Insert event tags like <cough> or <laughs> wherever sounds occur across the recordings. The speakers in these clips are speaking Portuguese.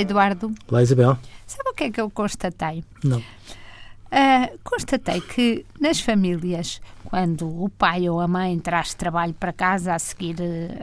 Eduardo. Olá, Isabel. Sabe o que é que eu constatei? Não. Uh, constatei que nas famílias, quando o pai ou a mãe traz trabalho para casa a seguir,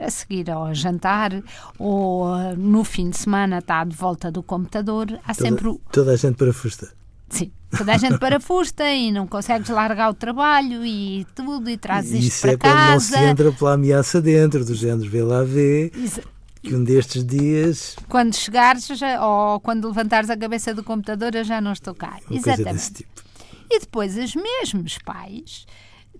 a seguir ao jantar ou uh, no fim de semana está de volta do computador, há toda, sempre. o- Toda a gente parafusta. Sim, toda a gente parafusta e não consegues largar o trabalho e tudo e trazes isto Isso para é quando não se casa. entra pela ameaça dentro, do género vê lá vê, Isso- que um destes dias, Quando chegares já- ou quando levantares a cabeça do computador, eu já não estou cá. uma Exatamente. tipo. E depois os mesmos pais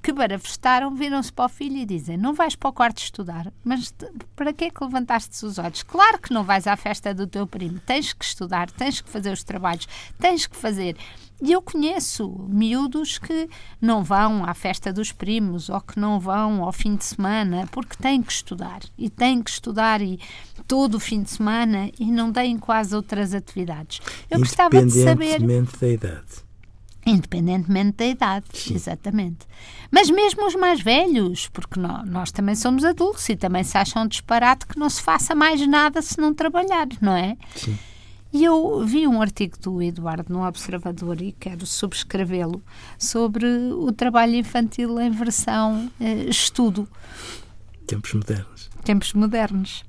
que barafestaram viram-se para o filho e dizem: Não vais para o quarto estudar, mas te- para que é que levantaste os olhos? Claro que não vais à festa do teu primo, tens que estudar, tens que fazer os trabalhos, tens que fazer. E eu conheço miúdos que não vão à festa dos primos ou que não vão ao fim de semana porque têm que estudar e têm que estudar e todo o fim de semana e não têm quase outras atividades. Eu gostava de saber da idade. Independentemente da idade, exatamente. Mas mesmo os mais velhos, porque nó- nós, também somos adultos e também se acham disparate que não se faça mais nada se não trabalhar, não é? Sim. E eu vi um artigo do Eduardo no Observador e quero subscrevê-lo sobre o trabalho infantil em versão eh, estudo, Tempos modernos. tempos modernos.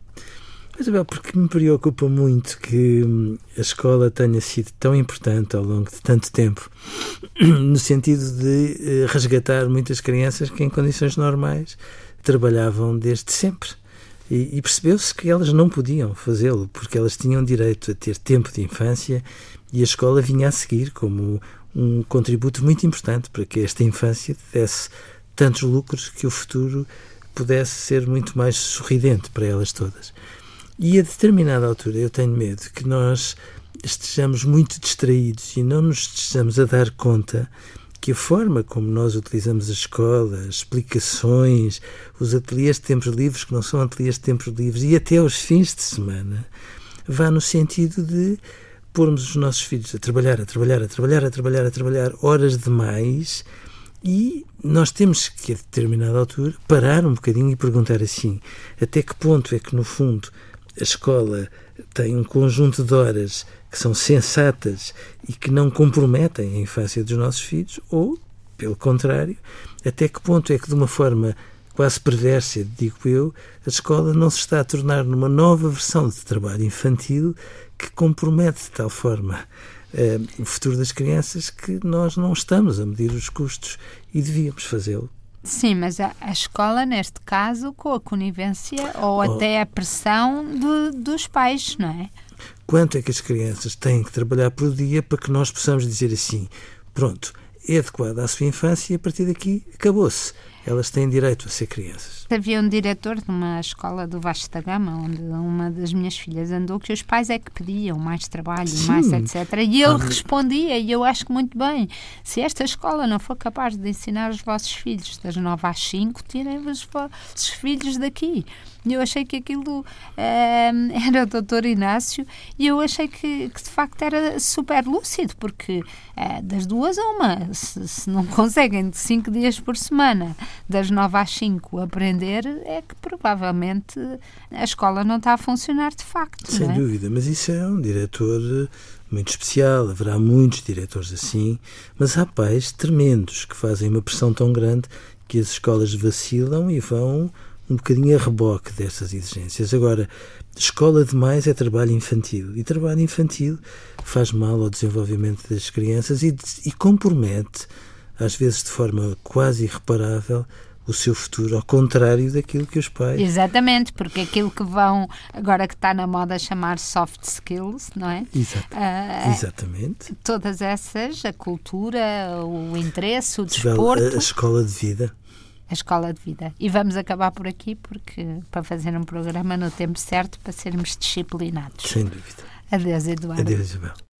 Mas, porque me preocupa muito que hum, a escola tenha sido tão importante ao longo de tanto tempo, <clears throat> no sentido de eh, resgatar muitas crianças que, em condições normais, trabalhavam desde sempre. E, e percebeu-se que elas não podiam fazê-lo, porque elas tinham direito a ter tempo de infância e a escola vinha a seguir como um contributo muito importante para que esta infância desse tantos lucros que o futuro pudesse ser muito mais sorridente para elas todas. E a determinada altura eu tenho medo que nós estejamos muito distraídos e não nos estejamos a dar conta que a forma como nós utilizamos a escola, as explicações, os ateliês de tempos livres que não são ateliês de tempos livres e até os fins de semana, vá no sentido de pormos os nossos filhos a trabalhar, a trabalhar, a trabalhar, a trabalhar, a trabalhar horas demais e nós temos que, a determinada altura, parar um bocadinho e perguntar assim: até que ponto é que, no fundo, a escola tem um conjunto de horas que são sensatas e que não comprometem a infância dos nossos filhos, ou, pelo contrário, até que ponto é que, de uma forma quase perversa, digo eu, a escola não se está a tornar numa nova versão de trabalho infantil que compromete de tal forma eh, o futuro das crianças que nós não estamos a medir os custos e devíamos fazê-lo. Sim, mas a, a escola, neste caso, com a conivência ou Oh. até a pressão de- dos pais, não é? Quanto é que as crianças têm que trabalhar por dia para que nós possamos dizer assim: pronto, é adequado à sua infância e a partir daqui acabou-se. Elas têm direito a ser crianças. Havia um diretor de uma escola do Vasco da Gama, onde uma das minhas filhas andou, que os pais é que pediam mais trabalho, Sim. mais etc. E ele Ah, respondia, e eu acho que muito bem, se esta escola não for capaz de ensinar os vossos filhos das 9 às 5, tirem os vossos filhos daqui. E eu achei que aquilo eh, <laughs> era o doutor Inácio e eu achei que, que de facto era super lúcido, porque eh, das duas a uma, se, se não conseguem de 5 dias por semana, das 9 às 5 aprender, é que provavelmente a escola não está a funcionar de facto. Sem é? dúvida, mas isso é um diretor eh, muito especial. Haverá muitos diretores assim, mas há pais tremendos que fazem uma pressão tão grande que as escolas vacilam e vão um bocadinho a reboque dessas exigências. Agora, escola demais é trabalho infantil e trabalho infantil faz mal ao desenvolvimento das crianças e, e compromete, às vezes de forma quase irreparável, o seu futuro, ao contrário daquilo que os pais Exatamente, porque aquilo que vão, agora que está na moda chamar soft skills, não é? Exato. Ah, Exatamente. todas essas, a cultura, o interesse, o desporto, a escola de vida. A escola de vida. E vamos acabar por aqui, porque para fazer um programa no tempo certo, para sermos disciplinados. Sem dúvida. Adeus, Eduardo. Adeus, Isabel.